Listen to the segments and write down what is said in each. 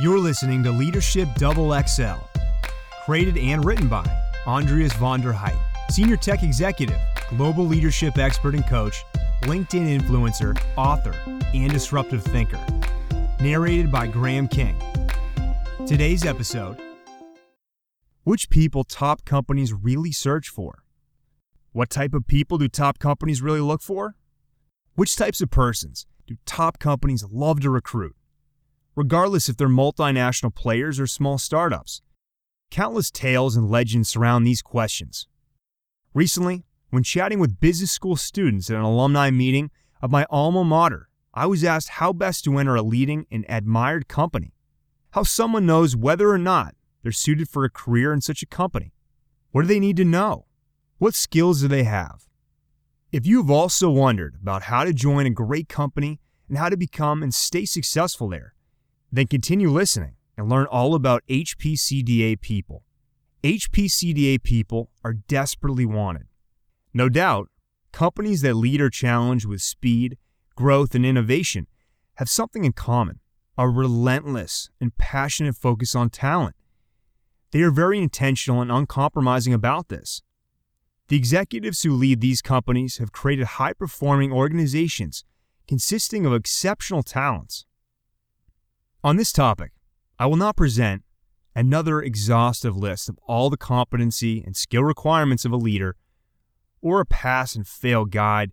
You're listening to Leadership Double XL, created and written by Andreas von der Heydt, Senior Tech Executive, Global Leadership Expert and Coach, LinkedIn Influencer, Author, and Disruptive Thinker. Narrated by Graham King. Today's episode Which people top companies really search for? What type of people do top companies really look for? Which types of persons do top companies love to recruit? Regardless if they're multinational players or small startups, countless tales and legends surround these questions. Recently, when chatting with business school students at an alumni meeting of my alma mater, I was asked how best to enter a leading and admired company, how someone knows whether or not they're suited for a career in such a company. What do they need to know? What skills do they have? If you've also wondered about how to join a great company and how to become and stay successful there, then continue listening and learn all about HPCDA people. HPCDA people are desperately wanted. No doubt, companies that lead or challenge with speed, growth, and innovation have something in common a relentless and passionate focus on talent. They are very intentional and uncompromising about this. The executives who lead these companies have created high performing organizations consisting of exceptional talents. On this topic, I will not present another exhaustive list of all the competency and skill requirements of a leader or a pass and fail guide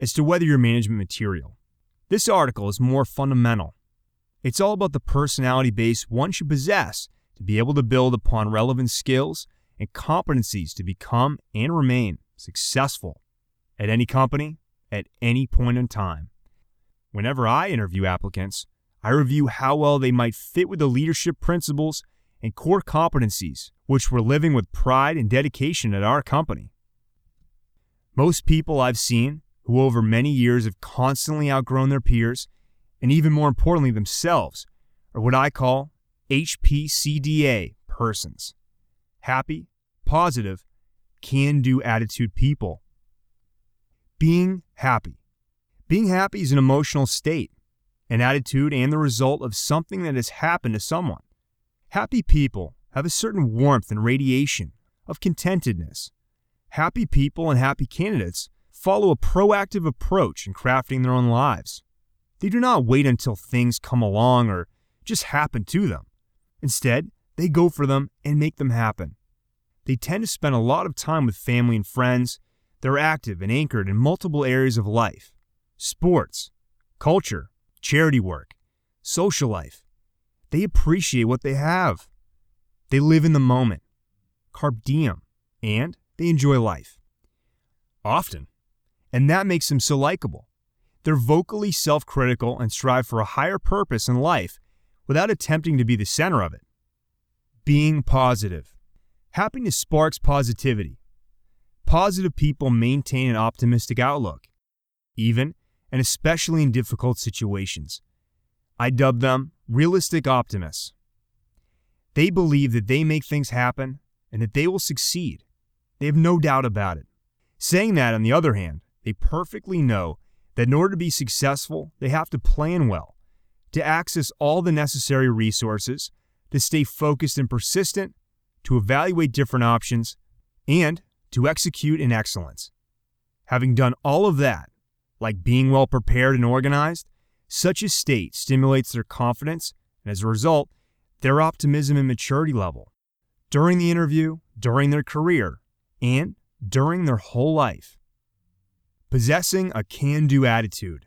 as to whether your management material. This article is more fundamental. It's all about the personality base one should possess to be able to build upon relevant skills and competencies to become and remain successful at any company at any point in time. Whenever I interview applicants, I review how well they might fit with the leadership principles and core competencies which we're living with pride and dedication at our company. Most people I've seen who over many years have constantly outgrown their peers, and even more importantly themselves, are what I call HPCDA persons happy, positive, can do attitude people. Being happy. Being happy is an emotional state, an attitude, and the result of something that has happened to someone. Happy people have a certain warmth and radiation of contentedness. Happy people and happy candidates follow a proactive approach in crafting their own lives. They do not wait until things come along or just happen to them. Instead, they go for them and make them happen. They tend to spend a lot of time with family and friends. They're active and anchored in multiple areas of life sports, culture, charity work, social life. They appreciate what they have. They live in the moment, carpe diem, and they enjoy life. Often. And that makes them so likable. They're vocally self critical and strive for a higher purpose in life without attempting to be the center of it being positive. Happiness sparks positivity. Positive people maintain an optimistic outlook, even and especially in difficult situations. I dub them realistic optimists. They believe that they make things happen and that they will succeed. They have no doubt about it. Saying that, on the other hand, they perfectly know that in order to be successful, they have to plan well, to access all the necessary resources, to stay focused and persistent, to evaluate different options, and to execute in excellence. Having done all of that, like being well prepared and organized, such a state stimulates their confidence and as a result, their optimism and maturity level. During the interview, during their career, and during their whole life. Possessing a can do attitude.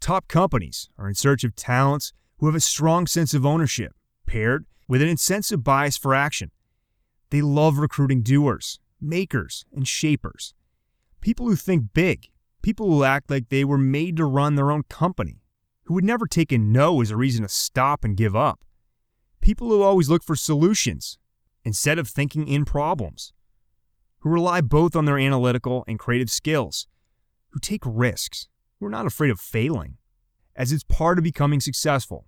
Top companies are in search of talents who have a strong sense of ownership, paired with an incentive bias for action. They love recruiting doers, makers, and shapers. People who think big, people who act like they were made to run their own company, who would never take a no as a reason to stop and give up. People who always look for solutions instead of thinking in problems, who rely both on their analytical and creative skills, who take risks, who are not afraid of failing, as it's part of becoming successful.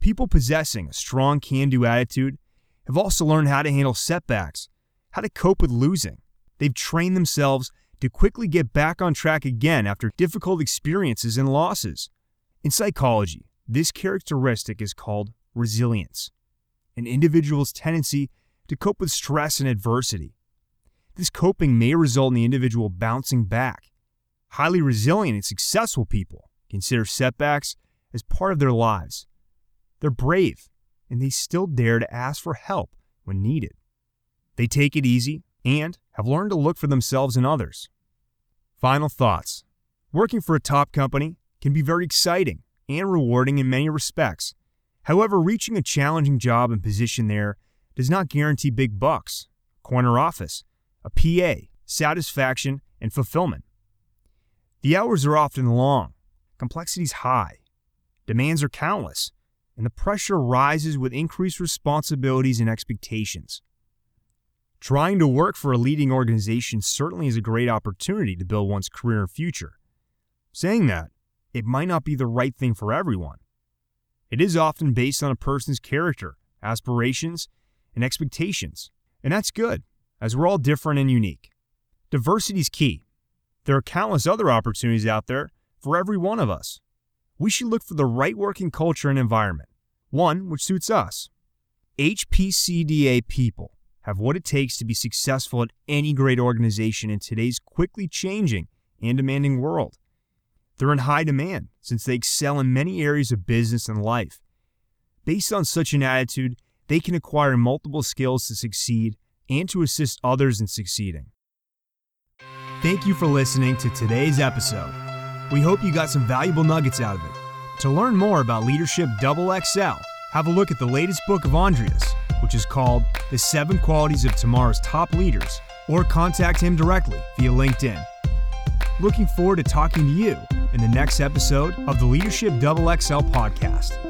People possessing a strong can do attitude have also learned how to handle setbacks, how to cope with losing. They've trained themselves to quickly get back on track again after difficult experiences and losses. In psychology, this characteristic is called resilience, an individual's tendency to cope with stress and adversity. This coping may result in the individual bouncing back. Highly resilient and successful people consider setbacks as part of their lives. They're brave, and they still dare to ask for help when needed. They take it easy and have learned to look for themselves and others. Final thoughts Working for a top company can be very exciting and rewarding in many respects. However, reaching a challenging job and position there does not guarantee big bucks, corner office, a PA, satisfaction, and fulfillment. The hours are often long, complexities high, demands are countless, and the pressure rises with increased responsibilities and expectations. Trying to work for a leading organization certainly is a great opportunity to build one's career and future. Saying that, it might not be the right thing for everyone. It is often based on a person's character, aspirations, and expectations, and that's good, as we're all different and unique. Diversity is key. There are countless other opportunities out there for every one of us. We should look for the right working culture and environment, one which suits us. HPCDA people have what it takes to be successful at any great organization in today's quickly changing and demanding world. They're in high demand since they excel in many areas of business and life. Based on such an attitude, they can acquire multiple skills to succeed and to assist others in succeeding. Thank you for listening to today's episode. We hope you got some valuable nuggets out of it. To learn more about Leadership Double XL, have a look at the latest book of Andreas, which is called The Seven Qualities of Tomorrow's Top Leaders, or contact him directly via LinkedIn. Looking forward to talking to you in the next episode of the Leadership Double XL podcast.